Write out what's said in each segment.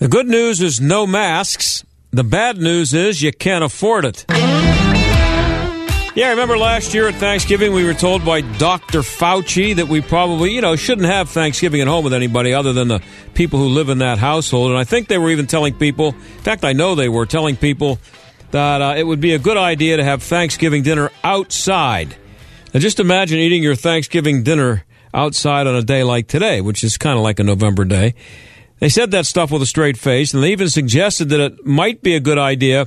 The good news is no masks. The bad news is you can't afford it. Yeah, I remember last year at Thanksgiving, we were told by Dr. Fauci that we probably, you know, shouldn't have Thanksgiving at home with anybody other than the people who live in that household. And I think they were even telling people, in fact, I know they were telling people that uh, it would be a good idea to have Thanksgiving dinner outside. Now, just imagine eating your Thanksgiving dinner outside on a day like today, which is kind of like a November day. They said that stuff with a straight face, and they even suggested that it might be a good idea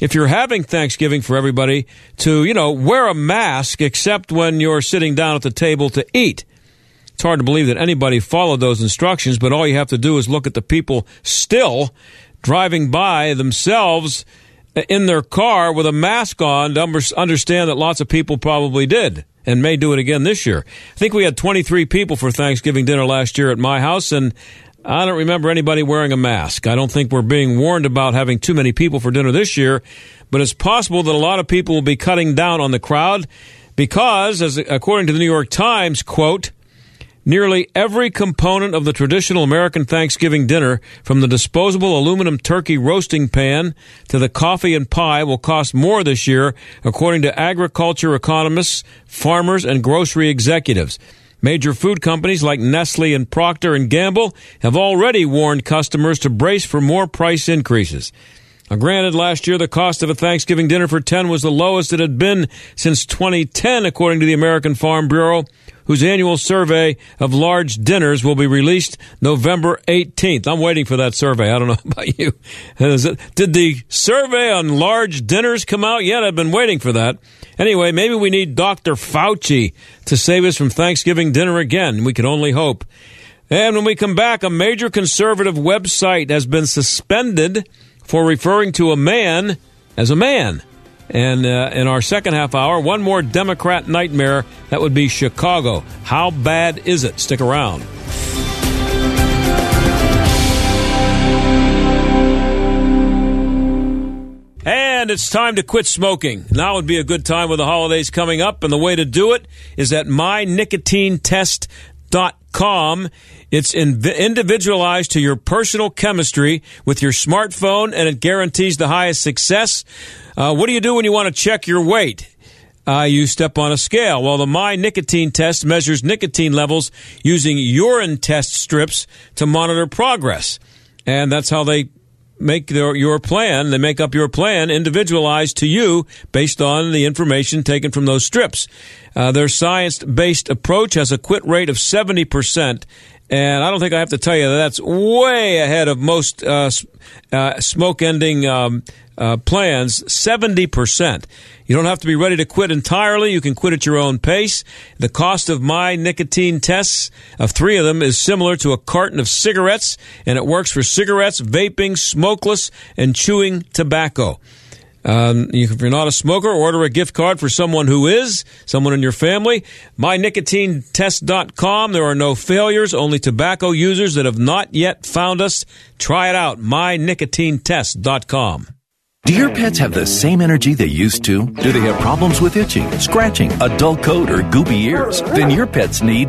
if you're having Thanksgiving for everybody to, you know, wear a mask except when you're sitting down at the table to eat. It's hard to believe that anybody followed those instructions, but all you have to do is look at the people still driving by themselves in their car with a mask on to understand that lots of people probably did and may do it again this year. I think we had 23 people for Thanksgiving dinner last year at my house, and I don't remember anybody wearing a mask. I don't think we're being warned about having too many people for dinner this year, but it's possible that a lot of people will be cutting down on the crowd because, as according to the New York Times, quote, Nearly every component of the traditional American Thanksgiving dinner, from the disposable aluminum turkey roasting pan to the coffee and pie, will cost more this year, according to agriculture economists, farmers, and grocery executives. Major food companies like Nestle and Procter and Gamble have already warned customers to brace for more price increases. Now, granted, last year the cost of a Thanksgiving dinner for 10 was the lowest it had been since 2010, according to the American Farm Bureau whose annual survey of large dinners will be released November 18th. I'm waiting for that survey. I don't know about you. Did the survey on large dinners come out yet? I've been waiting for that. Anyway, maybe we need Dr. Fauci to save us from Thanksgiving dinner again. We can only hope. And when we come back, a major conservative website has been suspended for referring to a man as a man. And uh, in our second half hour, one more Democrat nightmare. That would be Chicago. How bad is it? Stick around. And it's time to quit smoking. Now would be a good time with the holidays coming up, and the way to do it is at mynicotinetest.com. It's individualized to your personal chemistry with your smartphone, and it guarantees the highest success. Uh, what do you do when you want to check your weight? Uh, you step on a scale. Well, the My Nicotine test measures nicotine levels using urine test strips to monitor progress. And that's how they make their, your plan. They make up your plan individualized to you based on the information taken from those strips. Uh, their science based approach has a quit rate of 70%. And I don't think I have to tell you that that's way ahead of most uh, uh, smoke ending um, uh, plans 70%. You don't have to be ready to quit entirely. You can quit at your own pace. The cost of my nicotine tests of three of them is similar to a carton of cigarettes, and it works for cigarettes, vaping, smokeless, and chewing tobacco. Um, if you're not a smoker, order a gift card for someone who is, someone in your family. MyNicotineTest.com. There are no failures, only tobacco users that have not yet found us. Try it out. MyNicotineTest.com. Do your pets have the same energy they used to? Do they have problems with itching, scratching, a dull coat, or goopy ears? Then your pets need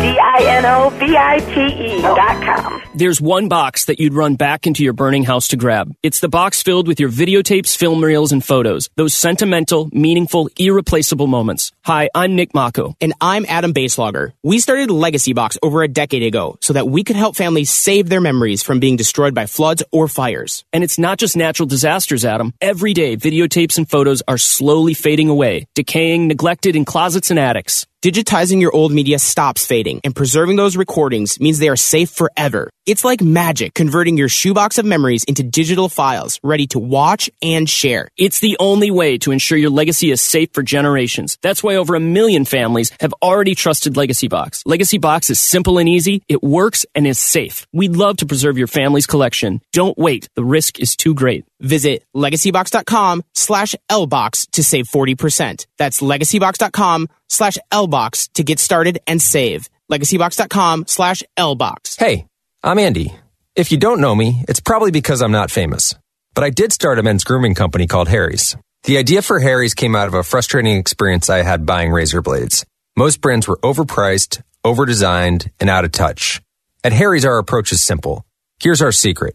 D-I-N-O-V-I-T-E dot com. There's one box that you'd run back into your burning house to grab. It's the box filled with your videotapes, film reels, and photos. Those sentimental, meaningful, irreplaceable moments. Hi, I'm Nick Mako. And I'm Adam Baselogger. We started Legacy Box over a decade ago so that we could help families save their memories from being destroyed by floods or fires. And it's not just natural disasters, Adam. Every day, videotapes and photos are slowly fading away, decaying, neglected in closets and attics. Digitizing your old media stops fading, and preserving those recordings means they are safe forever. It's like magic converting your shoebox of memories into digital files ready to watch and share. It's the only way to ensure your legacy is safe for generations. That's why over a million families have already trusted Legacy Box. Legacy Box is simple and easy, it works, and is safe. We'd love to preserve your family's collection. Don't wait, the risk is too great. Visit legacybox.com slash lbox to save 40%. That's legacybox.com slash lbox to get started and save. legacybox.com slash lbox. Hey, I'm Andy. If you don't know me, it's probably because I'm not famous. But I did start a men's grooming company called Harry's. The idea for Harry's came out of a frustrating experience I had buying razor blades. Most brands were overpriced, overdesigned, and out of touch. At Harry's, our approach is simple. Here's our secret.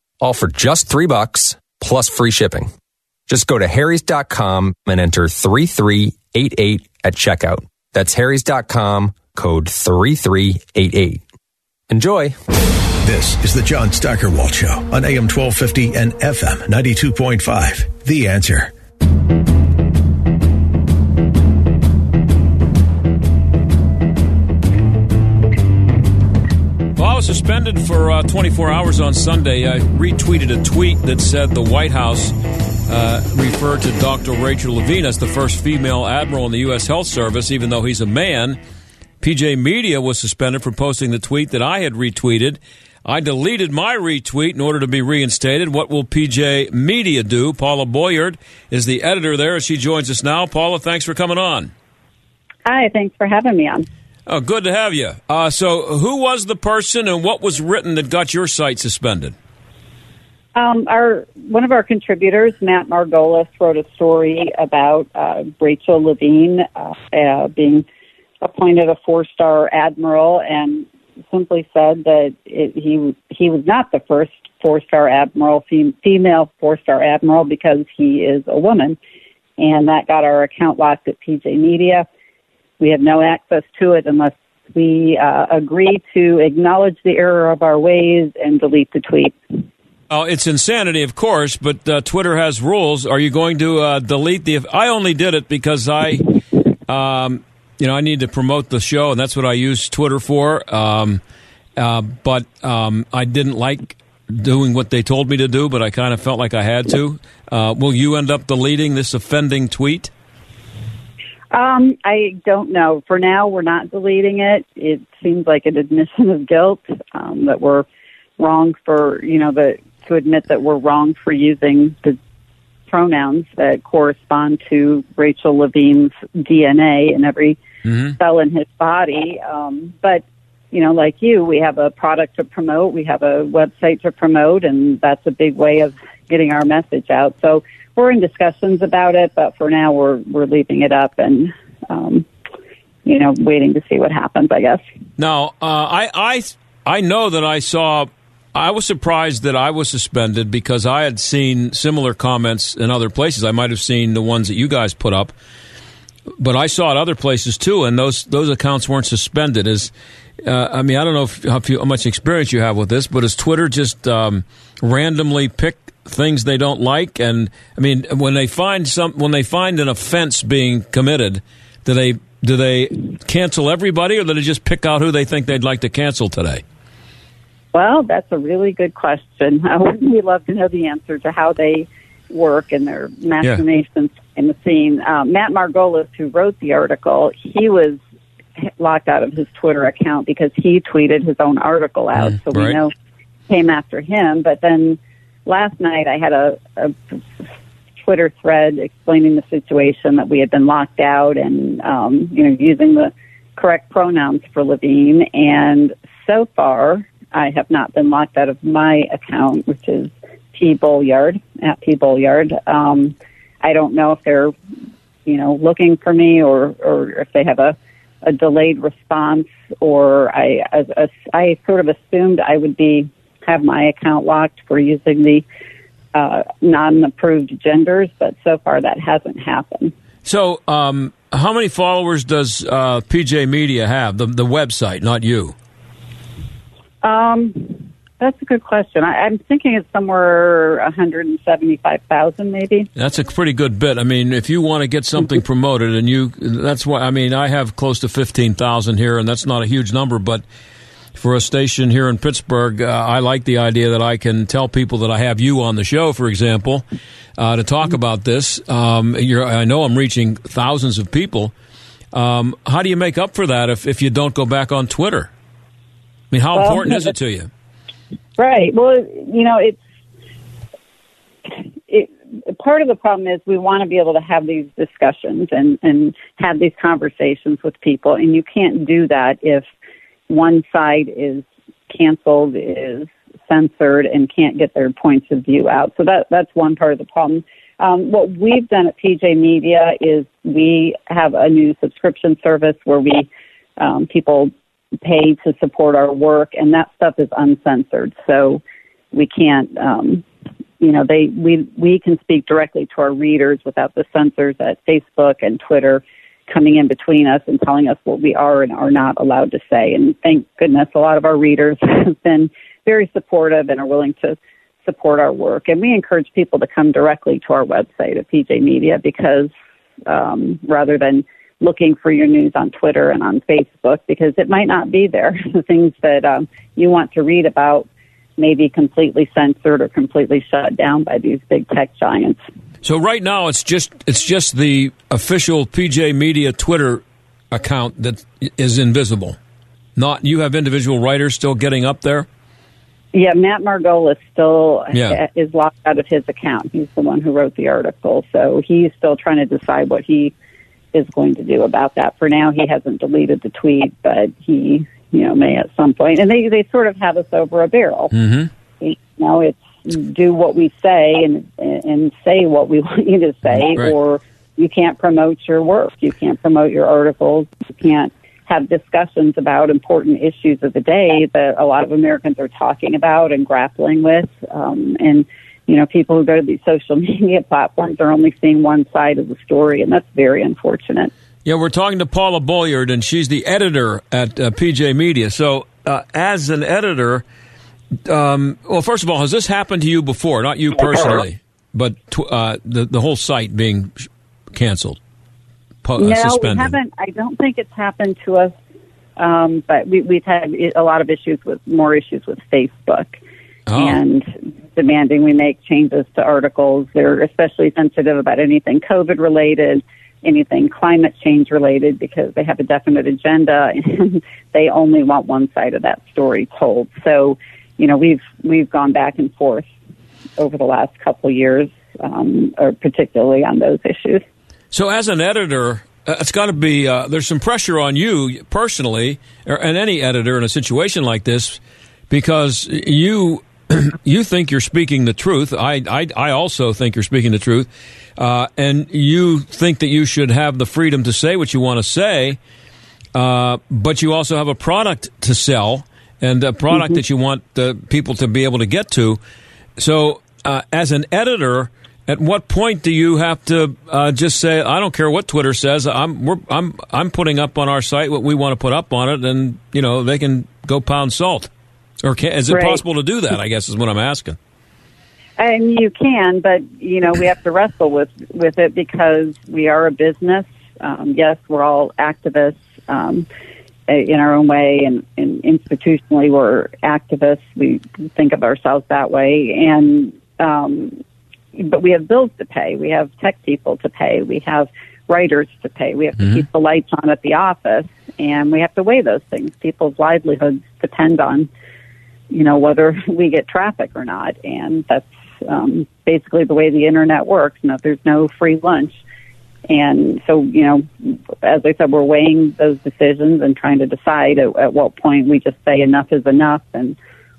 All for just three bucks plus free shipping. Just go to harrys.com and enter 3388 at checkout. That's harrys.com, code 3388. Enjoy. This is the John Steigerwald Show on AM 1250 and FM 92.5. The answer. Suspended for uh, 24 hours on Sunday. I retweeted a tweet that said the White House uh, referred to Dr. Rachel Levine as the first female admiral in the U.S. Health Service, even though he's a man. PJ Media was suspended for posting the tweet that I had retweeted. I deleted my retweet in order to be reinstated. What will PJ Media do? Paula Bolyard is the editor there. She joins us now. Paula, thanks for coming on. Hi, thanks for having me on. Oh, good to have you. Uh, so, who was the person and what was written that got your site suspended? Um, our one of our contributors, Matt Margolis, wrote a story about uh, Rachel Levine uh, uh, being appointed a four-star admiral, and simply said that it, he he was not the first four-star admiral, fem- female four-star admiral, because he is a woman, and that got our account locked at PJ Media. We have no access to it unless we uh, agree to acknowledge the error of our ways and delete the tweet. Oh, it's insanity, of course, but uh, Twitter has rules. Are you going to uh, delete the? I only did it because I, um, you know, I need to promote the show, and that's what I use Twitter for. Um, uh, but um, I didn't like doing what they told me to do, but I kind of felt like I had to. Uh, will you end up deleting this offending tweet? Um, I don't know. For now, we're not deleting it. It seems like an admission of guilt um, that we're wrong for, you know, the, to admit that we're wrong for using the pronouns that correspond to Rachel Levine's DNA in every Mm-hmm. cell in his body. Um, but, you know, like you, we have a product to promote, we have a website to promote, and that's a big way of getting our message out. So we're in discussions about it, but for now we're we're leaving it up and um, you know waiting to see what happens. I guess. Now, uh, I, I, I know that I saw. I was surprised that I was suspended because I had seen similar comments in other places. I might have seen the ones that you guys put up, but I saw it other places too, and those those accounts weren't suspended. As uh, I mean, I don't know if, how, few, how much experience you have with this, but does Twitter just um, randomly pick things they don't like? And I mean, when they find some, when they find an offense being committed, do they do they cancel everybody, or do they just pick out who they think they'd like to cancel today? Well, that's a really good question. We'd love to know the answer to how they work and their machinations in the scene. Um, Matt Margolis, who wrote the article, he was locked out of his Twitter account because he tweeted his own article out. Mm, so we right. know came after him. But then last night I had a, a Twitter thread explaining the situation that we had been locked out and um, you know using the correct pronouns for Levine. And so far, I have not been locked out of my account, which is P Bolyard at P Bolyard. Um, I don't know if they're you know looking for me or or if they have a a delayed response or I as I sort of assumed I would be have my account locked for using the uh, non-approved genders, but so far that hasn't happened. So, um, how many followers does uh, PJ Media have? The the website, not you. Um, that's a good question. I, I'm thinking it's somewhere 175,000 maybe. That's a pretty good bit. I mean, if you want to get something promoted, and you, that's why. I mean, I have close to fifteen thousand here, and that's not a huge number, but for a station here in Pittsburgh, uh, I like the idea that I can tell people that I have you on the show, for example, uh, to talk about this. Um, you're, I know I'm reaching thousands of people. Um, how do you make up for that if, if you don't go back on Twitter? I mean, how Well, important is it to you? Right. Well, you know, it's it, part of the problem is we want to be able to have these discussions and and have these conversations with people, and you can't do that if one side is canceled, is censored, and can't get their points of view out. So that that's one part of the problem. Um, what we've done at PJ Media is we have a new subscription service where we um, people pay to support our work, and that stuff is uncensored. So we can't, um, you know, they we we can speak directly to our readers without the censors at Facebook and Twitter coming in between us and telling us what we are and are not allowed to say. And thank goodness, a lot of our readers have been very supportive and are willing to support our work. And we encourage people to come directly to our website at PJ Media because um, rather than looking for your news on Twitter and on Facebook because it might not be there. the things that um, you want to read about may be completely censored or completely shut down by these big tech giants. So right now, it's just it's just the official PJ Media Twitter account that is invisible. Not you have individual writers still getting up there. Yeah, Matt Margolis still Yeah. is locked out of his account. He's the one who wrote the article, so he's still trying to decide what he is going to do about that. For now, he hasn't deleted the tweet, but he, you know, may at some point. And they they sort of have us over a barrel. Mm-hmm. You know, it's do what we say and and say what we want you to say, Right. or you can't promote your work. You can't promote your articles. You can't have discussions about important issues of the day that a lot of Americans are talking about and grappling with. Um, and you know, people who go to these social media platforms are only seeing one side of the story, and that's very unfortunate. Yeah, we're talking to Paula Bolyard, and she's the editor at uh, PJ Media. So, uh, as an editor, um, well, first of all, has this happened to you before? Not you personally, but tw- uh, the the whole site being canceled, po- uh, no, suspended. we haven't. I don't think it's happened to us, um, but we, we've had a lot of issues with more issues with Facebook Oh. and demanding we make changes to articles. They're especially sensitive about anything COVID related, anything climate change related, because they have a definite agenda and they only want one side of that story told. So, you know, we've we've gone back and forth over the last couple years, um, or particularly on those issues. So, as an editor, uh, it's got to be uh, there's some pressure on you personally, or, and any editor in a situation like this, because you you think you're speaking the truth. I I, I also think you're speaking the truth, uh, and you think that you should have the freedom to say what you want to say, uh, but you also have a product to sell and a product that you want the people to be able to get to. So, uh, as an editor, at what point do you have to uh, just say, "I don't care what Twitter says. I'm we're, I'm I'm putting up on our site what we want to put up on it, and you know they can go pound salt." Or can, is it Right. possible to do that? I guess is what I'm asking. And you can, but you know we have to wrestle with with it because we are a business. Um, yes, we're all activists um, in our own way, and, and institutionally, we're activists. We think of ourselves that way, and um, but we have bills to pay. We have tech people to pay. We have writers to pay. We have to mm-hmm. keep the lights on at the office, and we have to weigh those things. People's livelihoods depend on, you know, whether we get traffic or not, and that's um, basically the way the internet works. No, there's no free lunch, and so you know, as I said, we're weighing those decisions and trying to decide at, at what point we just say enough is enough and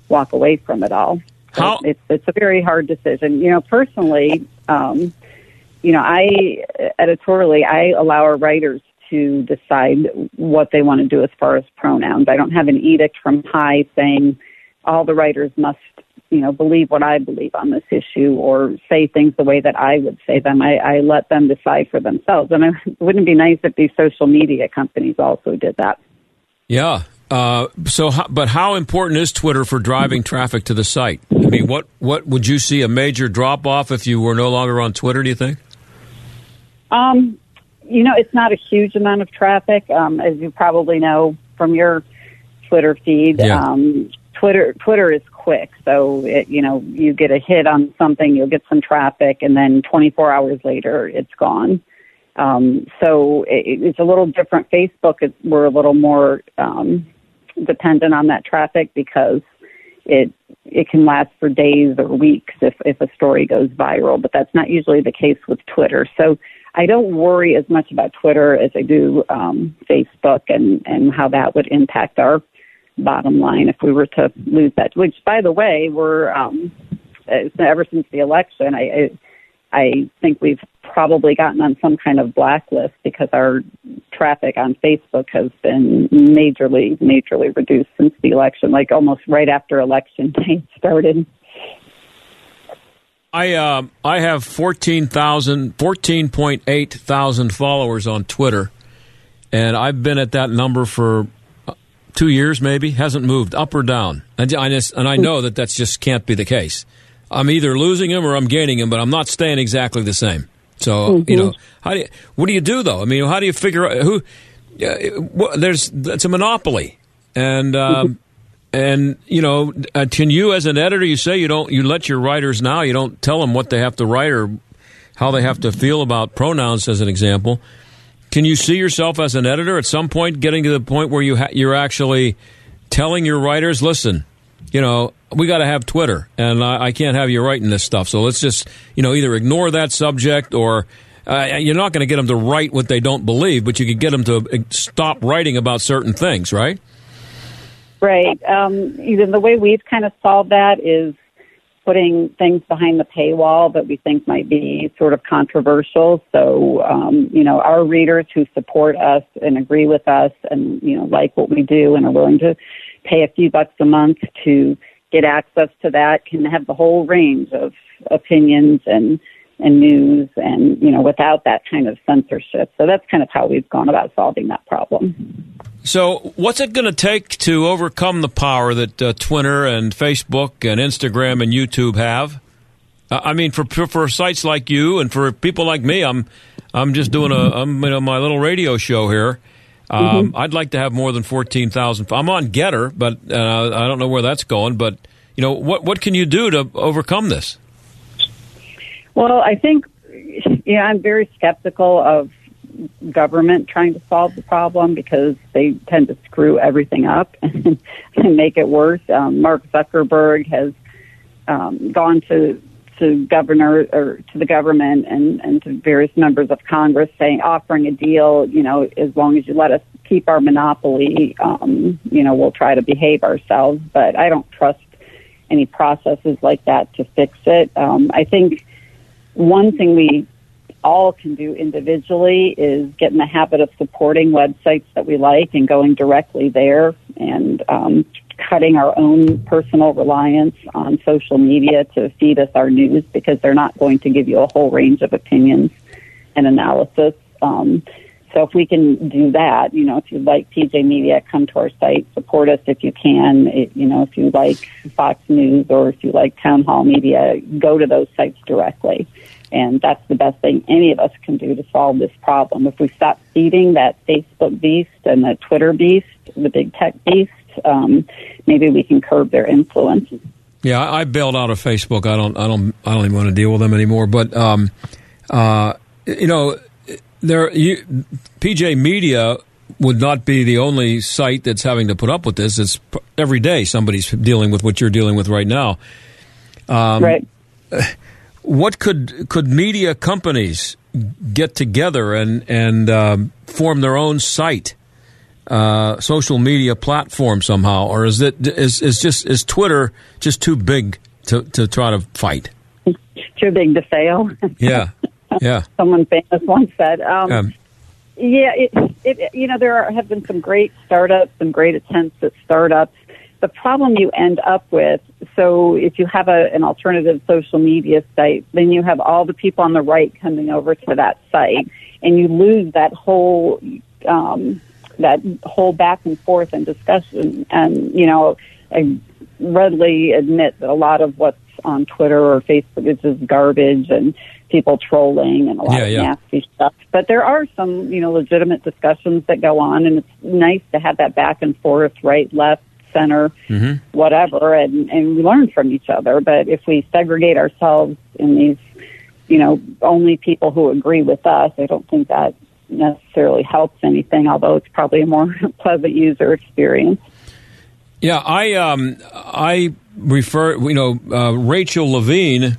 walk away from it all. How? It's it's a very hard decision. You know, personally, um, you know, I editorially I allow our writers to decide what they want to do as far as pronouns. I don't have an edict from high saying all the writers must, you know, believe what I believe on this issue or say things the way that I would say them. I, I let them decide for themselves. And it wouldn't be nice if these social media companies also did that. Yeah, uh, so, but how important is Twitter for driving traffic to the site? I mean, what what would you see a major drop off if you were no longer on Twitter? Do you think? Um, you know, it's not a huge amount of traffic, um, as you probably know from your Twitter feed. Yeah. Um, Twitter Twitter is quick, so it, you know you get a hit on something, you'll get some traffic, and then 24 hours later, it's gone. Um, so it, it's a little different. Facebook, is, we're a little more um, dependent on that traffic because it it can last for days or weeks if if a story goes viral, but that's not usually the case with Twitter. So I don't worry as much about Twitter as I do um, Facebook and and how that would impact our bottom line if we were to lose that. Which, by the way, we're um, ever since the election, I, I I think we've probably gotten on some kind of blacklist because our traffic on Facebook has been majorly, majorly reduced since the election, like almost right after election day started. I uh, I have 14,000, 14.8 thousand followers on Twitter, and I've been at that number for two years, maybe hasn't moved up or down. And I just, and I know that that just can't be the case. I'm either losing him or I'm gaining him but I'm not staying exactly the same. So mm-hmm. you know, how do you, what do you do though? I mean, how do you figure out who? Uh, there's it's a monopoly, and um, mm-hmm. and you know, uh, can you as an editor, you say you don't you let your writers now you don't tell them what they have to write or how they have to feel about pronouns, as an example. Can you see yourself as an editor at some point getting to the point where you ha- you're actually telling your writers, listen, you know, we got to have Twitter, and I, I, can't have you writing this stuff. So let's just, you know, either ignore that subject or uh, you're not going to get them to write what they don't believe, but you could get them to uh, stop writing about certain things, right? Right. Um, even the way we've kind of solved that is putting things behind the paywall that we think might be sort of controversial. So, um, you know, our readers who support us and agree with us and, you know, like what we do and are willing to pay a few bucks a month to get access to that can have the whole range of opinions and and news and you know without that kind of censorship so that's kind of how we've gone about solving that problem so what's it going to take to overcome the power that uh, twitter and facebook and instagram and youtube have uh, i mean for, for, sites like you and for people like me i'm i'm just doing a i'm you know my little radio show here um, mm-hmm. I'd like to have more than fourteen thousand. I'm on Gettr, but uh, I don't know where that's going. But you know, what what can you do to overcome this? Well, I think yeah, I'm very skeptical of government trying to solve the problem because they tend to screw everything up and, make it worse. Um, Mark Zuckerberg has um, gone to to governor or to the government and, and to various members of Congress saying offering a deal, you know, as long as you let us keep our monopoly, um, you know, we'll try to behave ourselves. But I don't trust any processes like that to fix it. Um, I think one thing we all can do individually is get in the habit of supporting websites that we like and going directly there and um, cutting our own personal reliance on social media to feed us our news because they're not going to give you a whole range of opinions and analysis. Um, so if we can do that, you know, if you like PJ Media, come to our site, support us if you can. It, you know, if you like Fox News or if you like Town Hall Media, go to those sites directly. And that's the best thing any of us can do to solve this problem. If we stop feeding that Facebook beast and the Twitter beast, the big tech beast, um, maybe we can curb their influence. Yeah, I, I bailed out of Facebook. I don't, I don't, I don't even want to deal with them anymore. But um, uh, you know, there, you, PJ Media would not be the only site that's having to put up with this. It's every day somebody's dealing with what you're dealing with right now. Um, right. What could could media companies get together and and um, form their own site, uh, social media platform somehow, or is it is is just is Twitter just too big to to try to fight? Too big to fail. Yeah, yeah. Someone famous once said. Um, um, yeah, it, it, you know, there are, have been some great startups, some great attempts at startups. The problem you end up with, so if you have a, an alternative social media site, then you have all the people on the right coming over to that site, and you lose that whole um, that whole back and forth and discussion. And you know, I readily admit that a lot of what's on Twitter or Facebook is just garbage and people trolling and a lot yeah, of yeah. nasty stuff. But there are some, you know, legitimate discussions that go on, and it's nice to have that back and forth, right, left, center, mm-hmm. whatever, and and we learn from each other. But if we segregate ourselves in these, you know, only people who agree with us, I don't think that necessarily helps anything. Although it's probably a more pleasant user experience. Yeah, I um, I refer, you know, uh, Rachel Levine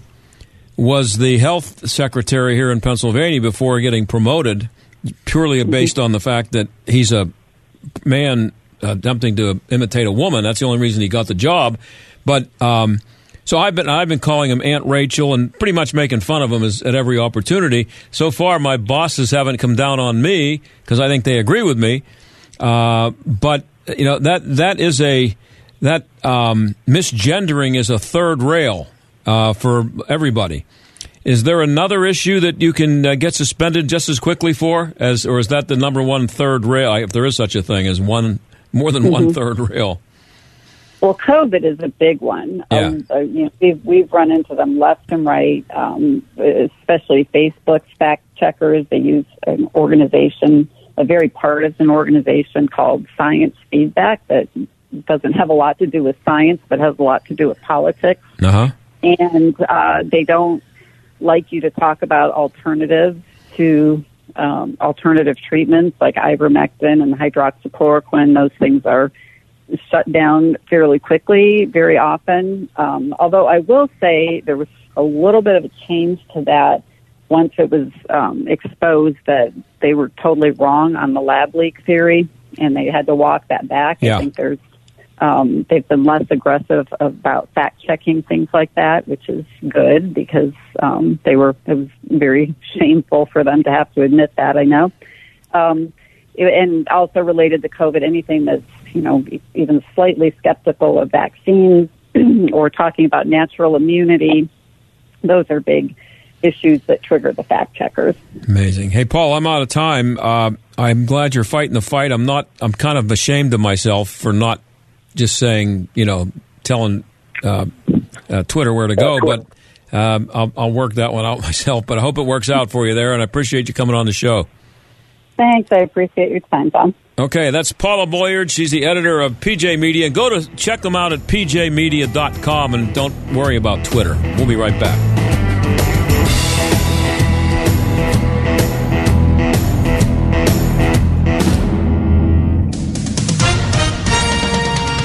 was the health secretary here in Pennsylvania before getting promoted, purely based on the fact that he's a man attempting to imitate a woman. That's the only reason he got the job. But um, so I've been I've been calling him Aunt Rachel and pretty much making fun of him as, at every opportunity. So far, my bosses haven't come down on me because I think they agree with me. Uh, but you know that that is a that um, misgendering is a third rail uh, for everybody. Is there another issue that you can uh, get suspended just as quickly for, as or is that the number one third rail, if there is such a thing as one more than mm-hmm. one third rail? Well, COVID is a big one. Yeah. Um, you know, we've, we've run into them left and right, um, especially Facebook's fact checkers. They use an organization, a very partisan organization called Science Feedback that doesn't have a lot to do with science, but has a lot to do with politics. Uh-huh. And uh, they don't like you to talk about alternatives to um, alternative treatments like ivermectin and hydroxychloroquine. Those things are shut down fairly quickly, very often. Um, although I will say there was a little bit of a change to that once it was um, exposed that they were totally wrong on the lab leak theory, and they had to walk that back. Yeah. I think there's um, they've been less aggressive about fact checking things like that, which is good because um, they were. It was very shameful for them to have to admit that. I know, um, and also related to COVID, anything that's you know even slightly skeptical of vaccines or talking about natural immunity, those are big issues that trigger the fact checkers. Amazing. Hey, Paul, I'm out of time. Uh, I'm glad you're fighting the fight. I'm not. I'm kind of ashamed of myself for not just saying, you know, telling uh, uh, Twitter where to go, but um, I'll, I'll, work that one out myself. But I hope it works out for you there, and I appreciate you coming on the show. Thanks. I appreciate your time, Tom. Okay, that's Paula Bolyard. She's the editor of PJ Media. Go to check them out at pjmedia.com and don't worry about Twitter. We'll be right back.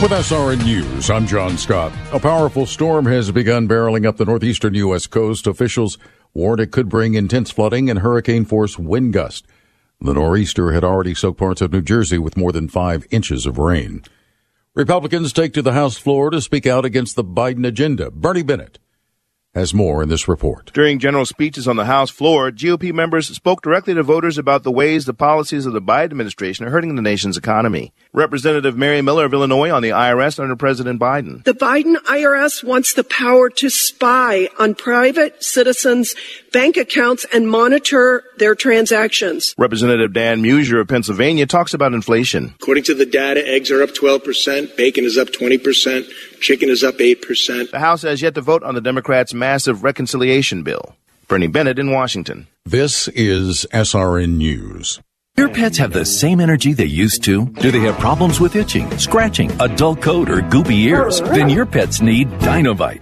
With SRN News, I'm John Scott. A powerful storm has begun barreling up the northeastern U.S. coast. Officials warned it could bring intense flooding and hurricane force wind gust. The nor'easter had already soaked parts of New Jersey with more than five inches of rain. Republicans take to the House floor to speak out against the Biden agenda. Bernie Bennett has more in this report. During general speeches on the House floor, GOP members spoke directly to voters about the ways the policies of the Biden administration are hurting the nation's economy. Representative Mary Miller of Illinois on the IRS under President Biden. The Biden IRS wants the power to spy on private citizens' bank accounts and monitor their transactions. Representative Dan Meuser of Pennsylvania talks about inflation. According to the data, eggs are up 12%, bacon is up 20%, chicken is up 8%. The House has yet to vote on the Democrats' massive reconciliation bill. Bernie Bennett in Washington. This is SRN News. Your pets have the same energy they used to? Do they have problems with itching, scratching, a dull coat, or goopy ears? Then your pets need Dinovite.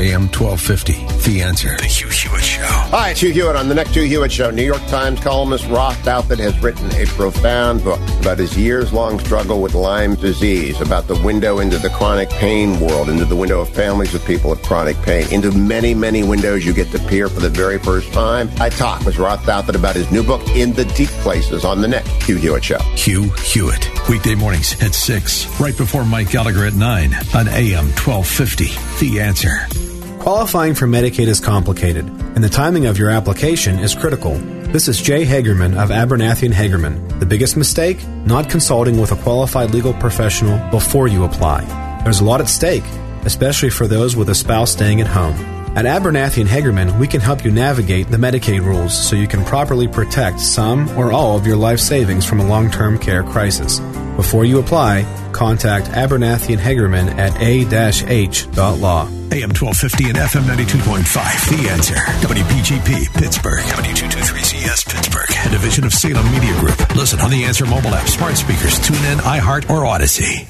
AM 1250, The Answer. The Hugh Hewitt Show. Hi, it's Hugh Hewitt on the next Hugh Hewitt Show. New York Times columnist Ross Douthat has written a profound book about his years-long struggle with Lyme disease, about the window into the chronic pain world, into the window of families of people with chronic pain, into many, many windows you get to peer for the very first time. I talk with Ross Douthat about his new book, In the Deep Places, on the next Hugh Hewitt Show. Hugh Hewitt. Weekday mornings at 6, right before Mike Gallagher at 9 on AM 1250, The Answer. Qualifying for Medicaid is complicated, and the timing of your application is critical. This is Jay Hagerman of Abernathy and Hagerman. The biggest mistake? Not consulting with a qualified legal professional before you apply. There's a lot at stake, especially for those with a spouse staying at home. At Abernathy and Hagerman, we can help you navigate the Medicaid rules so you can properly protect some or all of your life savings from a long-term care crisis. Before you apply, contact Abernathy and Hagerman at a-h.law. AM 1250 and FM 92.5, The Answer. WPGP, Pittsburgh. W223CS, Pittsburgh. A division of Salem Media Group. Listen on the Answer mobile app, smart speakers, tune in, iHeart, or Odyssey.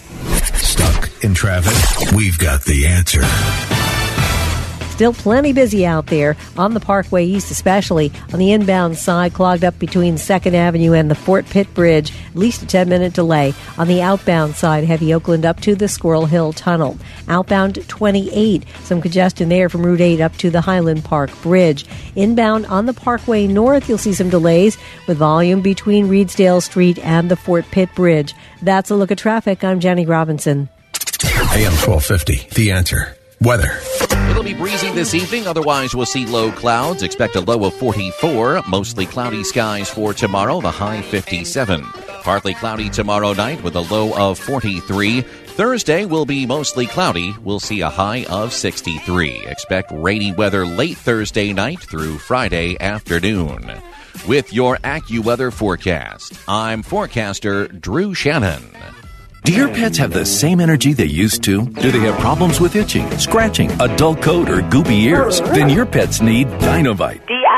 Stuck in traffic? We've got the answer. Still plenty busy out there on the Parkway East, especially on the inbound side, clogged up between 2nd Avenue and the Fort Pitt Bridge. At least a 10 minute delay. On the outbound side, heavy Oakland up to the Squirrel Hill Tunnel. Outbound 28, some congestion there from Route 8 up to the Highland Park Bridge. Inbound on the Parkway North, you'll see some delays with volume between Reedsdale Street and the Fort Pitt Bridge. That's a look at traffic. I'm Jenny Robinson. AM 1250, The Answer. Weather. It'll be breezy this evening, otherwise, we'll see low clouds. Expect a low of 44. Mostly cloudy skies for tomorrow, the high 57. Partly cloudy tomorrow night with a low of 43. Thursday will be mostly cloudy. We'll see a high of 63. Expect rainy weather late Thursday night through Friday afternoon. With your AccuWeather forecast, I'm forecaster Drew Shannon. Do your pets have the same energy they used to? Do they have problems with itching, scratching, a dull coat, or goopy ears? Then your pets need Dinovite.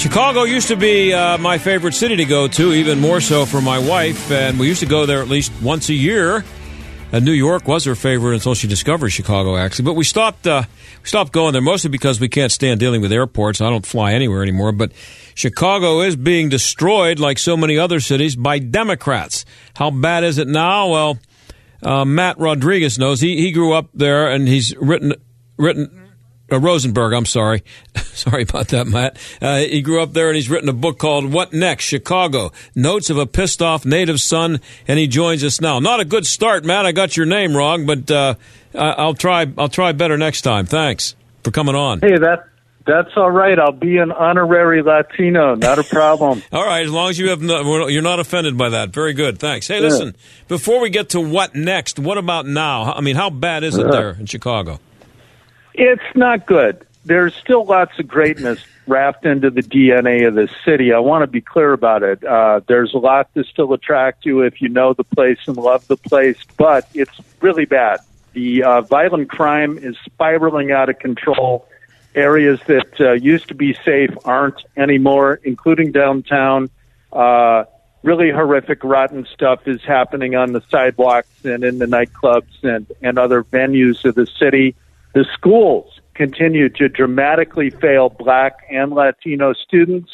Chicago used to be uh, my favorite city to go to, even more so for my wife, and we used to go there at least once a year. And New York was her favorite until she discovered Chicago, actually. But we stopped uh, we stopped going there mostly because we can't stand dealing with airports. I don't fly anywhere anymore. But Chicago is being destroyed, like so many other cities, by Democrats. How bad is it now? Well, uh, Matt Rodriguez knows. He he grew up there, and he's written written uh, Rosenberg. I'm sorry, sorry about that, Matt. Uh, he grew up there, and he's written a book called "What Next: Chicago: Notes of a Pissed Off Native Son," and he joins us now. Not a good start, Matt. I got your name wrong, but uh, I'll try. I'll try better next time. Thanks for coming on. Hey, that that's all right. I'll be an honorary Latino. Not a problem. all right, as long as you have no, you're not offended by that. Very good. Thanks. Hey, listen. Yeah. Before we get to what next, what about now? I mean, how bad is it there in Chicago? It's not good. There's still lots of greatness wrapped into the DNA of this city. I want to be clear about it. Uh, there's a lot to still attract you if you know the place and love the place, but it's really bad. The uh, violent crime is spiraling out of control areas that uh, used to be safe aren't anymore, including downtown. Uh, really horrific, rotten stuff is happening on the sidewalks and in the nightclubs and, and other venues of the city. The schools continue to dramatically fail black and Latino students.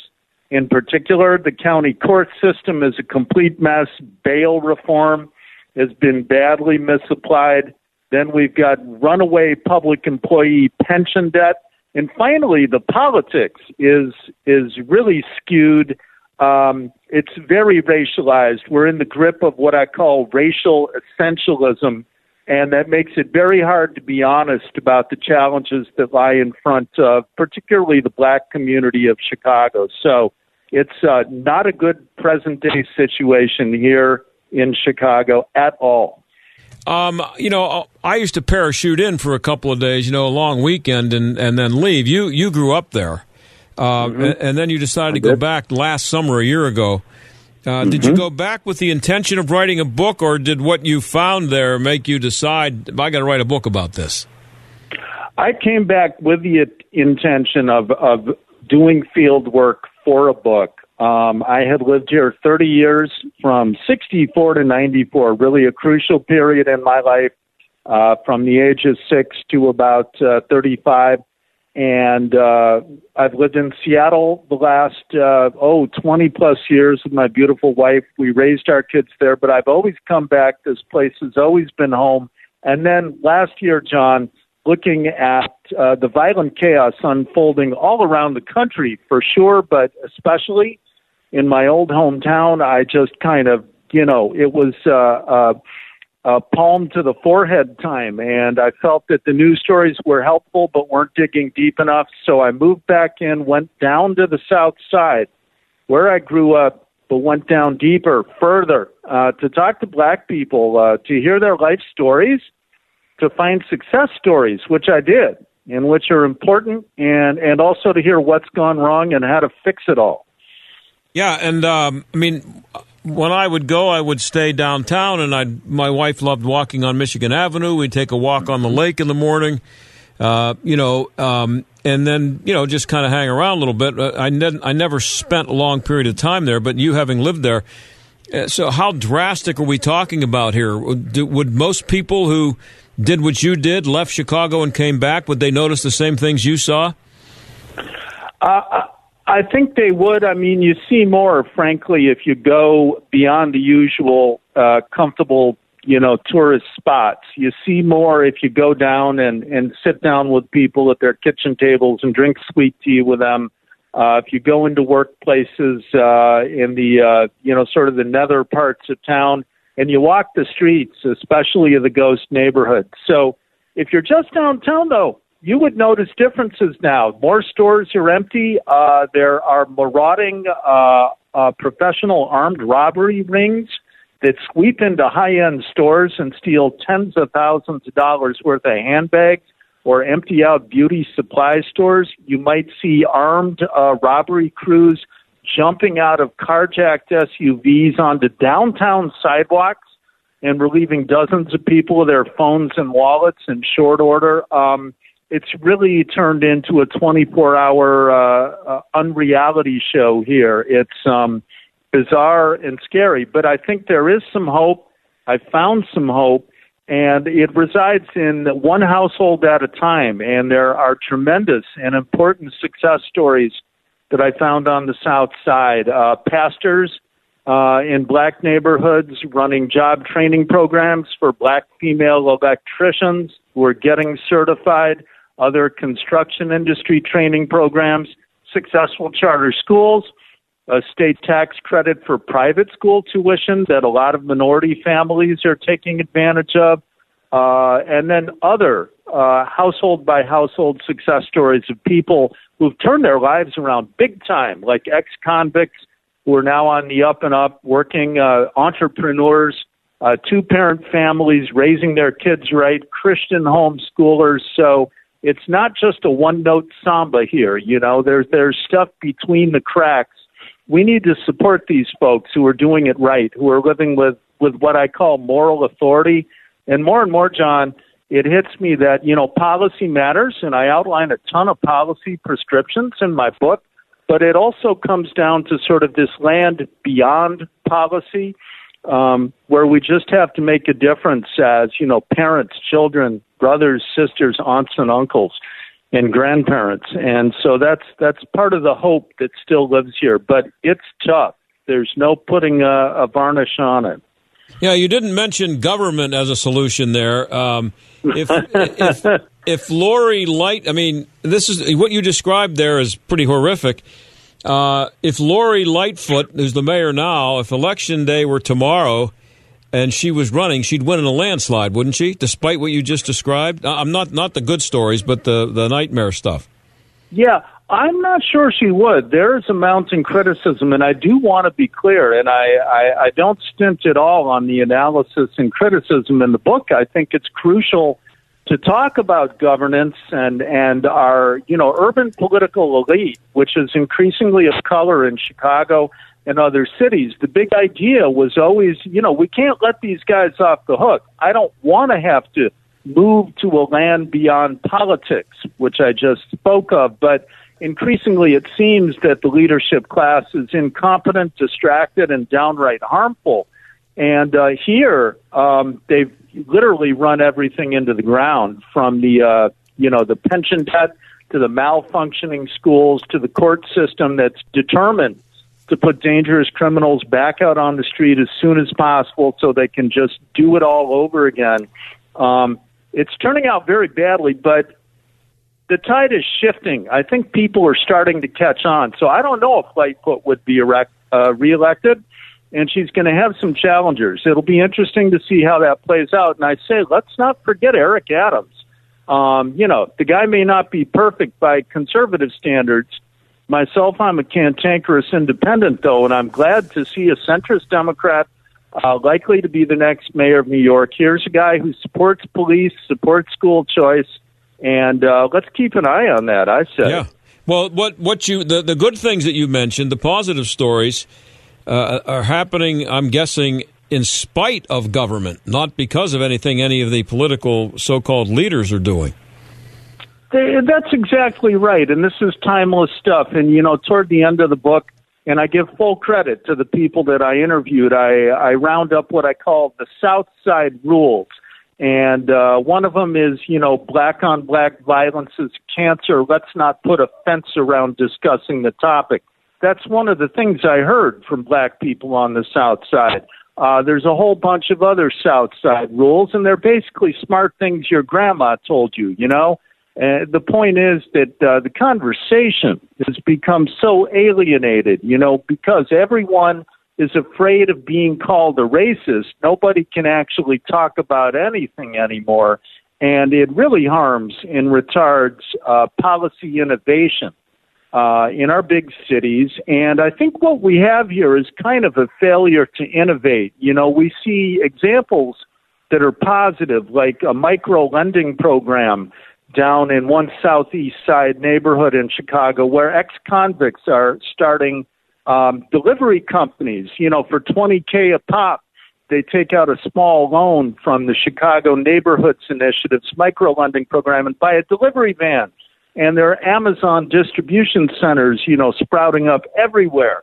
In particular, the county court system is a complete mess. Bail reform has been badly misapplied. Then we've got runaway public employee pension debt and finally, the politics is is really skewed. Um, it's very racialized. We're in the grip of what I call racial essentialism, and that makes it very hard to be honest about the challenges that lie in front of, particularly the black community of Chicago. So it's uh, not a good present day situation here in Chicago at all. Um, you know, I used to parachute in for a couple of days, you know, a long weekend, and, and then leave. You you grew up there, uh, mm-hmm. and, and, then you decided to go back last summer, a year ago. Uh, mm-hmm. Did you go back with the intention of writing a book, or did what you found there make you decide I got to write a book about this? I came back with the intention of of doing field work for a book. Um, I had lived here 30 years from 64 to 94, really a crucial period in my life uh, from the age of six to about uh, 35. And uh, I've lived in Seattle the last, uh, oh, 20 plus years with my beautiful wife. We raised our kids there, but I've always come back. This place has always been home. And then last year, John, looking at uh, the violent chaos unfolding all around the country for sure, but especially in my old hometown, I just kind of, you know, it was uh, uh, uh, palm to the forehead time, and I felt that the news stories were helpful but weren't digging deep enough. So I moved back in, went down to the south side where I grew up, but went down deeper, further uh, to talk to black people, uh, to hear their life stories, to find success stories, which I did, and which are important, and and also to hear what's gone wrong and how to fix it all. Yeah, and um, I mean, when I would go, I would stay downtown, and I my wife loved walking on Michigan Avenue. We'd take a walk on the lake in the morning, uh, you know, um, and then you know just kind of hang around a little bit. Uh, I ne- I never spent a long period of time there, but you having lived there, uh, so how drastic are we talking about here? Would, would most people who did what you did, left Chicago and came back, would they notice the same things you saw? Uh, I think they would. I mean, you see more, frankly, if you go beyond the usual uh, comfortable, you know, tourist spots. You see more if you go down and, and sit down with people at their kitchen tables and drink sweet tea with them. Uh, if you go into workplaces uh, in the, uh, you know, sort of the nether parts of town and you walk the streets, especially of the ghost neighborhood. So if you're just downtown, though, you would notice differences now. More stores are empty. Uh, there are marauding uh, uh, professional armed robbery rings that sweep into high end stores and steal tens of thousands of dollars worth of handbags or empty out beauty supply stores. You might see armed uh, robbery crews jumping out of carjacked SUVs onto downtown sidewalks and relieving dozens of people of their phones and wallets in short order. Um, it's really turned into a 24 hour uh, uh, unreality show here. It's um, bizarre and scary, but I think there is some hope. I found some hope, and it resides in one household at a time. And there are tremendous and important success stories that I found on the South Side. Uh, pastors uh, in black neighborhoods running job training programs for black female electricians who are getting certified other construction industry training programs, successful charter schools, a state tax credit for private school tuition that a lot of minority families are taking advantage of, uh, and then other uh, household by household success stories of people who've turned their lives around big time, like ex convicts who are now on the up and up, working uh, entrepreneurs, uh, two parent families raising their kids right, Christian homeschoolers. So it's not just a one note samba here. You know, there's there's stuff between the cracks. We need to support these folks who are doing it right, who are living with with what I call moral authority. And more and more, John, it hits me that you know policy matters, and I outline a ton of policy prescriptions in my book. But it also comes down to sort of this land beyond policy, um, where we just have to make a difference as you know parents, children, brothers, sisters, aunts, and uncles, and grandparents. And so that's that's part of the hope that still lives here. But it's tough. There's no putting a, a varnish on it. Yeah, you didn't mention government as a solution there. Um, if, if if Lori Light, I mean, this is what you described there is pretty horrific. Uh, if Lori Lightfoot, who's the mayor now, if election day were tomorrow, and she was running, she'd win in a landslide, wouldn't she? Despite what you just described, I'm not not the good stories, but the the nightmare stuff. Yeah, I'm not sure she would. There is a mounting criticism, and I do want to be clear, and I, I, I don't stint at all on the analysis and criticism in the book. I think it's crucial to talk about governance and and our you know urban political elite, which is increasingly of color in Chicago and other cities. The big idea was always, you know, we can't let these guys off the hook. I don't want to have to move to a land beyond politics, which I just spoke of, but increasingly it seems that the leadership class is incompetent, distracted, and downright harmful. And uh, here, um, they've literally run everything into the ground from the, uh, you know, the pension debt to the malfunctioning schools to the court system that's determined to put dangerous criminals back out on the street as soon as possible so they can just do it all over again. Um, it's turning out very badly, but the tide is shifting. I think people are starting to catch on. So I don't know if Lightfoot would be erect, uh, reelected, and she's going to have some challengers. It'll be interesting to see how that plays out. And I say, let's not forget Eric Adams. Um, you know, the guy may not be perfect by conservative standards, Myself, I'm a cantankerous independent, though, and I'm glad to see a centrist Democrat uh, likely to be the next mayor of New York. Here's a guy who supports police, supports school choice, and uh, let's keep an eye on that. I say. Yeah. Well, what what you the the good things that you mentioned, the positive stories, uh, are happening. I'm guessing in spite of government, not because of anything any of the political so-called leaders are doing. That's exactly right. And this is timeless stuff. And, you know, toward the end of the book, and I give full credit to the people that I interviewed, I, I round up what I call the South Side rules. And uh, one of them is, you know, black on black violence is cancer. Let's not put a fence around discussing the topic. That's one of the things I heard from black people on the South Side. Uh, there's a whole bunch of other South Side rules, and they're basically smart things your grandma told you, you know? Uh, the point is that uh, the conversation has become so alienated, you know, because everyone is afraid of being called a racist. Nobody can actually talk about anything anymore. And it really harms and retards uh, policy innovation uh, in our big cities. And I think what we have here is kind of a failure to innovate. You know, we see examples that are positive, like a micro lending program down in one southeast side neighborhood in Chicago where ex convicts are starting um, delivery companies. You know, for 20K a pop, they take out a small loan from the Chicago Neighborhoods Initiative's micro lending program and buy a delivery van. And there are Amazon distribution centers, you know, sprouting up everywhere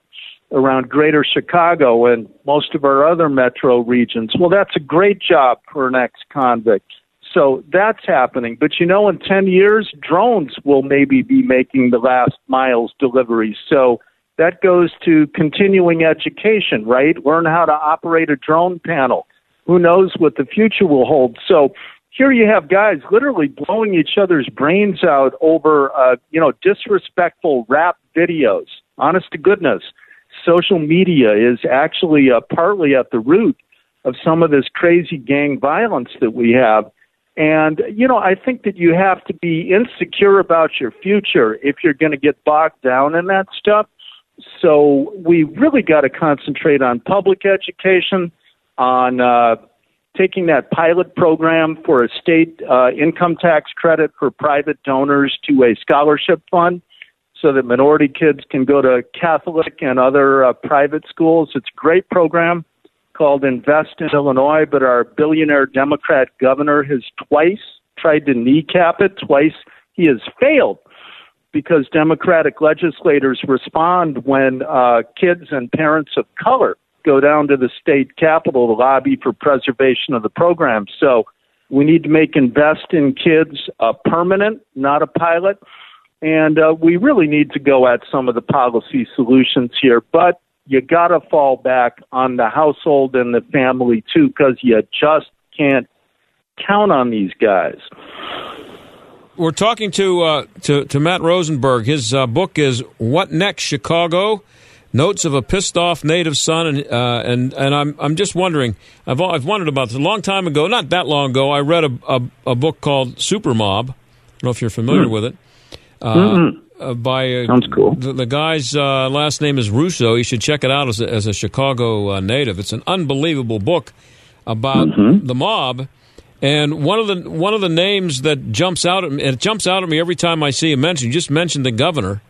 around greater Chicago and most of our other metro regions. Well, that's a great job for an ex convict. So that's happening. But you know, in 10 years, drones will maybe be making the last miles deliveries. So that goes to continuing education, right? Learn how to operate a drone panel. Who knows what the future will hold? So here you have guys literally blowing each other's brains out over, uh, you know, disrespectful rap videos. Honest to goodness, social media is actually uh, partly at the root of some of this crazy gang violence that we have. And, you know, I think that you have to be insecure about your future if you're going to get bogged down in that stuff. So we really got to concentrate on public education, on uh, taking that pilot program for a state uh, income tax credit for private donors to a scholarship fund so that minority kids can go to Catholic and other uh, private schools. It's a great program called Invest in Illinois, but our billionaire Democrat governor has twice tried to kneecap it. Twice he has failed because Democratic legislators respond when uh, kids and parents of color go down to the state capitol to lobby for preservation of the program. So we need to make Invest in Kids a permanent, not a pilot. And uh, we really need to go at some of the policy solutions here. But you got to fall back on the household and the family too, because you just can't count on these guys. We're talking to uh, to, to Matt Rosenberg. His uh, book is "What Next, Chicago." Notes of a pissed off native son, and uh, and and I'm I'm just wondering. I've I've wondered about this a long time ago, not that long ago. I read a a, a book called Super Mob. I don't know if you're familiar Mm. with it. Uh, Mm-mm. Uh, by uh, Sounds cool. The, the guy's uh, last name is Russo. You should check it out as a, as a Chicago uh, native. It's an unbelievable book about Mm-hmm. the mob. And one of the one of the names that jumps out at me, it jumps out at me every time I see him mentioned. You just mentioned the governor.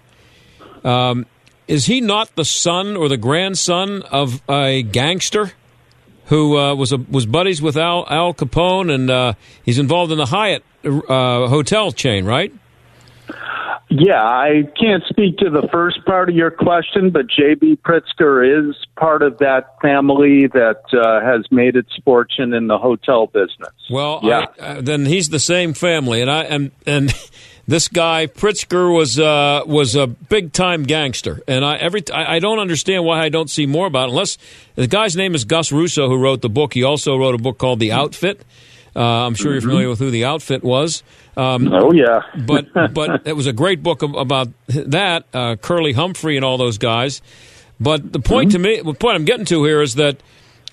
Um, is he not the son or the grandson of a gangster who uh, was a, was buddies with Al, Al Capone, and uh, he's involved in the Hyatt uh, hotel chain, right? Yeah, I can't speak to the first part of your question, but J.B. Pritzker is part of that family that uh, has made its fortune in the hotel business. Well, Yeah. I, uh, then he's the same family, and I and and this guy Pritzker was uh, was a big time gangster, and I every I, I don't understand why I don't see more about it. Unless the guy's name is Gus Russo, who wrote the book. He also wrote a book called The Outfit. Uh, I'm sure you're familiar with who The Outfit was. Um, Oh, yeah. but but it was a great book about that uh, Curly Humphrey and all those guys. But the point to me, the point I'm getting to here is that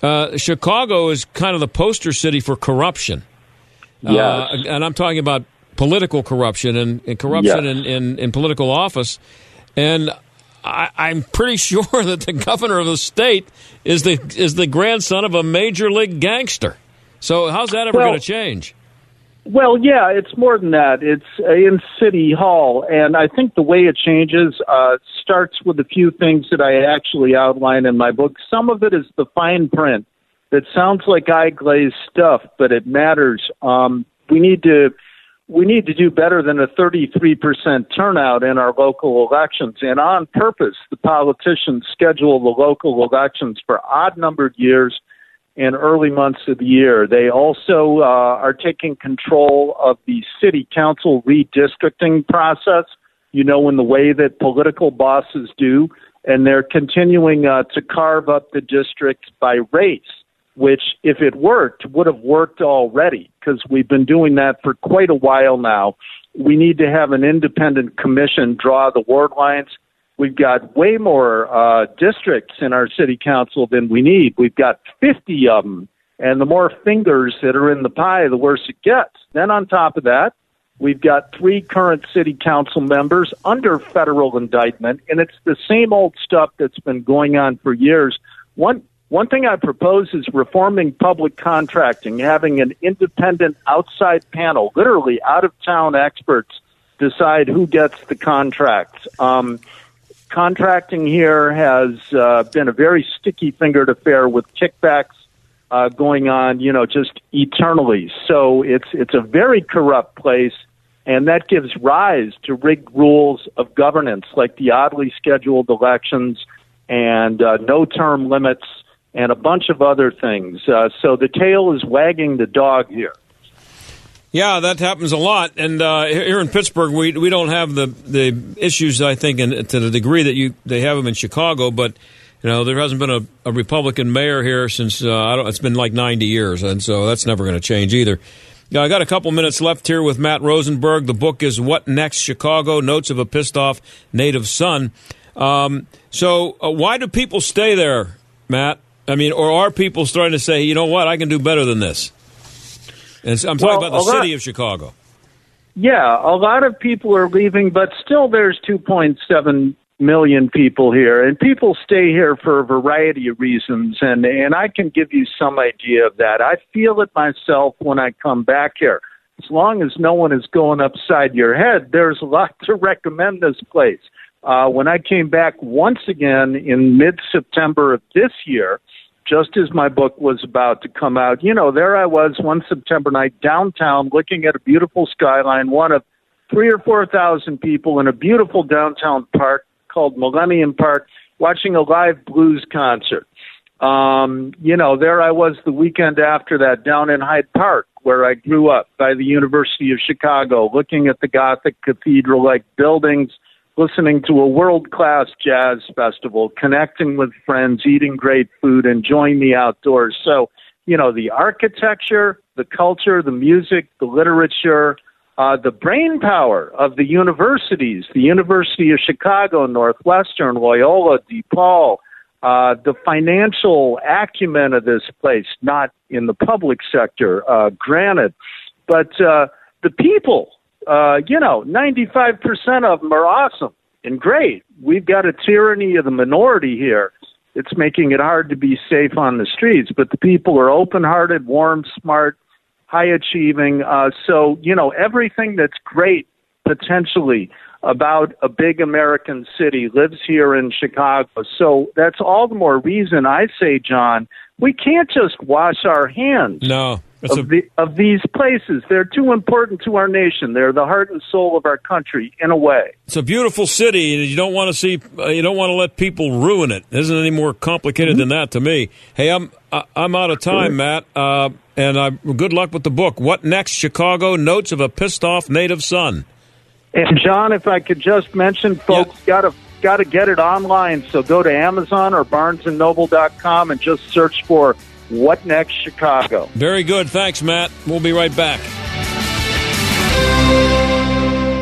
uh, Chicago is kind of the poster city for corruption. Uh, and I'm talking about political corruption and, and corruption Yes. in, in, in political office. And I, I'm pretty sure that the governor of the state is the is the grandson of a major league gangster. So how's that ever Well- going to change? Well, yeah, it's more than that. It's uh, in City Hall, and I think the way it changes uh, starts with a few things that I actually outline in my book. Some of it is the fine print that sounds like eye glazed stuff, but it matters. Um, we need to we need to do better than a 33% turnout in our local elections. And on purpose, the politicians schedule the local elections for odd numbered years and early months of the year. They also uh, are taking control of the city council redistricting process, you know, in the way that political bosses do. And they're continuing uh, to carve up the districts by race, which, if it worked, would have worked already because we've been doing that for quite a while now. We need to have an independent commission draw the ward lines. We've got way more uh, districts in our city council than we need. We've got 50 of them. And the more fingers that are in the pie, the worse it gets. Then on top of that, we've got three current city council members under federal indictment, and it's the same old stuff that's been going on for years. One one thing I propose is reforming public contracting, having an independent outside panel, literally out of town experts, decide who gets the contracts. Um, contracting here has uh, been a very sticky fingered affair with kickbacks uh, going on, you know, just eternally. So it's it's a very corrupt place, and that gives rise to rigged rules of governance, like the oddly scheduled elections and uh, no term limits and a bunch of other things. Uh, so the tail is wagging the dog here. Yeah, that happens a lot. And uh, here in Pittsburgh, we we don't have the the issues I think in, to the degree that you they have them in Chicago. But you know, there hasn't been a, a Republican mayor here since uh, I don't. It's been like ninety years, and so that's never going to change either. Yeah, I got a couple minutes left here with Matt Rosenberg. The book is What Next Chicago Notes of a Pissed Off Native Son. Um, so, uh, why do people stay there, Matt? I mean, or are people starting to say, you know what, I can do better than this? And I'm talking Well, about the lot- city of Chicago. Yeah, a lot of people are leaving, but still there's 2.7 million people here, and people stay here for a variety of reasons, and and I can give you some idea of that. I feel it myself when I come back here. As long as no one is going upside your head, there's a lot to recommend this place. Uh, when I came back once again in mid September of this year, just as my book was about to come out, you know, there I was one September night downtown looking at a beautiful skyline, one of three or four thousand people in a beautiful downtown park called Millennium Park, watching a live blues concert. Um, you know, there I was the weekend after that down in Hyde Park, where I grew up by the University of Chicago, looking at the Gothic cathedral like buildings, listening to a world class jazz festival, connecting with friends, eating great food, enjoying the outdoors. So, you know, the architecture, the culture, the music, the literature, uh, the brain power of the universities, the University of Chicago, Northwestern, Loyola, DePaul, uh, the financial acumen of this place, not in the public sector, uh, granted, but uh, the people, uh, you know, 95% of them are awesome and great. We've got a tyranny of the minority here. It's making it hard to be safe on the streets, but the people are open hearted, warm, smart, high achieving. Uh, so, you know, everything that's great potentially about a big American city lives here in Chicago. So that's all the more reason I say, John, we can't just wash our hands No. That's of, the, of these places. They're too important to our nation. They're the heart and soul of our country, in a way. It's a beautiful city, and you don't want to see, uh, you don't want to let people ruin it. It isn't any more complicated than that to me. Hey, I'm I- I'm out of time, Matt, uh, and I, good luck with the book. What next? Chicago Notes of a Pissed Off Native Son. And John, if I could just mention, folks, got to got to get it online. So go to Amazon or BarnesandNoble.com and just search for "What Next Chicago." Very good. Thanks, Matt. We'll be right back.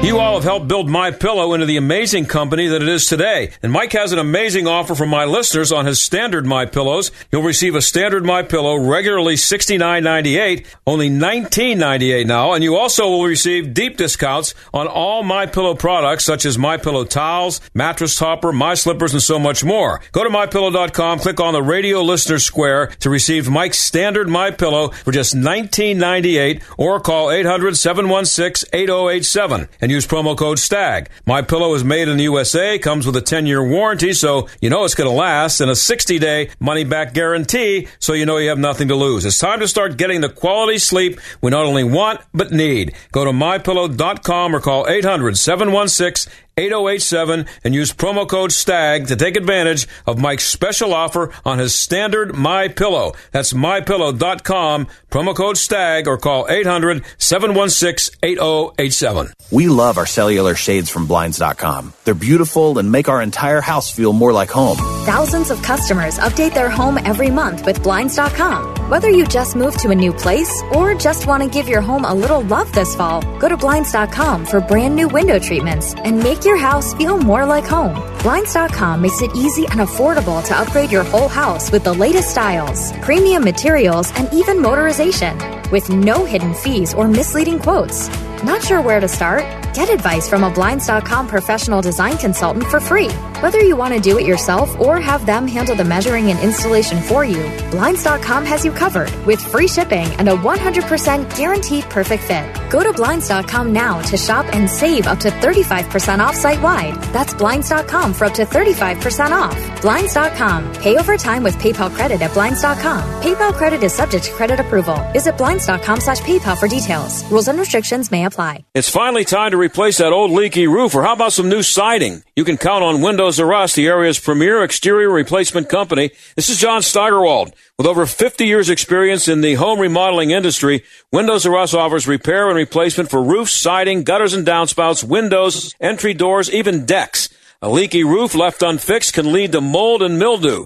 You all have helped build My Pillow into the amazing company that it is today. And Mike has an amazing offer for my listeners on his standard My Pillows. You'll receive a standard My Pillow regularly $69.98, only $19.98 now, and you also will receive deep discounts on all My Pillow products such as My Pillow towels, mattress topper, My Slippers, and so much more. Go to mypillow.com, click on the radio listener square to receive Mike's standard My Pillow for just $19.98 or call 800-716-8087 and use promo code STAG. My Pillow is made in the USA, comes with a 10-year warranty, so you know it's going to last, and a 60-day money-back guarantee, so you know you have nothing to lose. It's time to start getting the quality sleep we not only want, but need. Go to mypillow.com or call 800-716 8087 and use promo code STAG to take advantage of Mike's special offer on his standard My Pillow. That's mypillow.com, promo code STAG or call 800-716-8087. We love our cellular shades from Blinds.com. They're beautiful and make our entire house feel more like home. Thousands of customers update their home every month with Blinds.com. Whether you just moved to a new place or just want to give your home a little love this fall, go to Blinds.com for brand new window treatments and make your house feel more like home. Blinds.com makes it easy and affordable to upgrade your whole house with the latest styles, premium materials, and even motorization with no hidden fees or misleading quotes. Not sure where to start? Get advice from a Blinds.com professional design consultant for free. Whether you want to do it yourself or have them handle the measuring and installation for you, Blinds.com has you covered with free shipping and a 100% guaranteed perfect fit. Go to Blinds.com now to shop and save up to 35% off site wide. That's Blinds.com for up to 35% off. Blinds.com. Pay over time with PayPal credit at Blinds.com. PayPal credit is subject to credit approval. Visit Blinds.com slash PayPal for details. Rules and restrictions may apply. It's finally time to replace that old leaky roof, or how about some new siding? You can count on Windows R Us, the area's premier exterior replacement company. This is John Steigerwald. With over 50 years experience in the home remodeling industry, Windows R Us offers repair and replacement for roofs, siding, gutters and downspouts, windows, entry doors, even decks. A leaky roof left unfixed can lead to mold and mildew.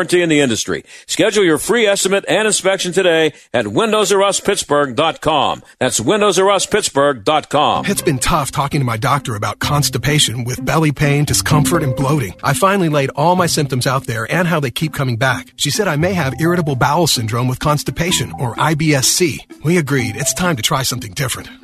in the industry. Schedule your free estimate and inspection today at windowsruspittsburgh.com. That's windowsruspittsburgh.com. It's been tough talking to my doctor about constipation with belly pain, discomfort, and bloating. I finally laid all my symptoms out there and how they keep coming back. She said I may have irritable bowel syndrome with constipation, or IBSC. We agreed it's time to try something different.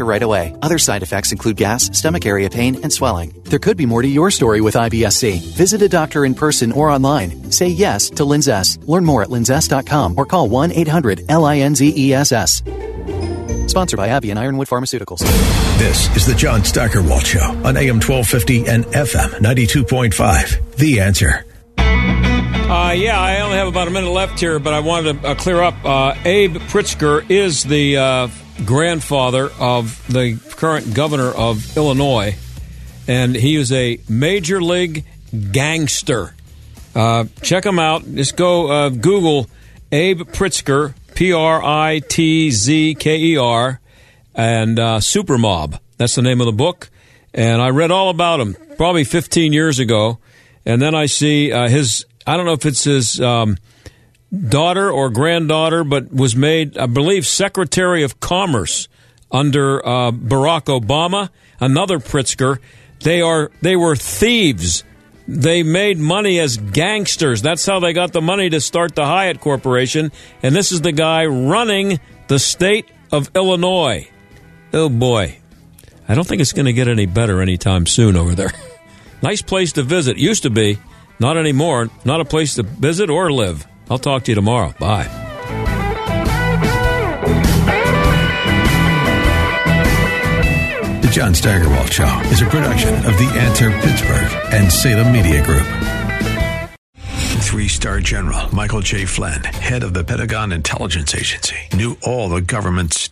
right away. Other side effects include gas, stomach area pain, and swelling. There could be more to your story with IBS-C. Visit a doctor in person or online. Say yes to Linzess. Learn more at linzess.com or call 1-800-LINZESS. Sponsored by AbbVie and Ironwood Pharmaceuticals. This is the John Steigerwald Show on AM 1250 and FM 92.5. The answer. Uh, yeah, I only have about a minute left here, but I wanted to uh, clear up. Uh, Abe Pritzker is the uh, grandfather of the current governor of Illinois, and he is a major league gangster. Uh, check him out. Just go uh, Google Abe Pritzker, P R I T Z K E R, and Super Mob. That's the name of the book. And I read all about him probably 15 years ago. And then I see his, I don't know if it's his um, daughter or granddaughter, but was made, I believe, Secretary of Commerce under uh, Barack Obama. Another Pritzker. They are they were thieves. They made money as gangsters. That's how they got the money to start the Hyatt Corporation. And this is the guy running the state of Illinois. Oh boy. I don't think it's going to get any better anytime soon over there. nice place to visit. Used to be. Not anymore. Not a place to visit or live. I'll talk to you tomorrow. Bye. The John Steigerwald Show is a production of The Answer Pittsburgh and Salem Media Group. Three star general Michael J. Flynn, head of the Pentagon Intelligence Agency, knew all the government's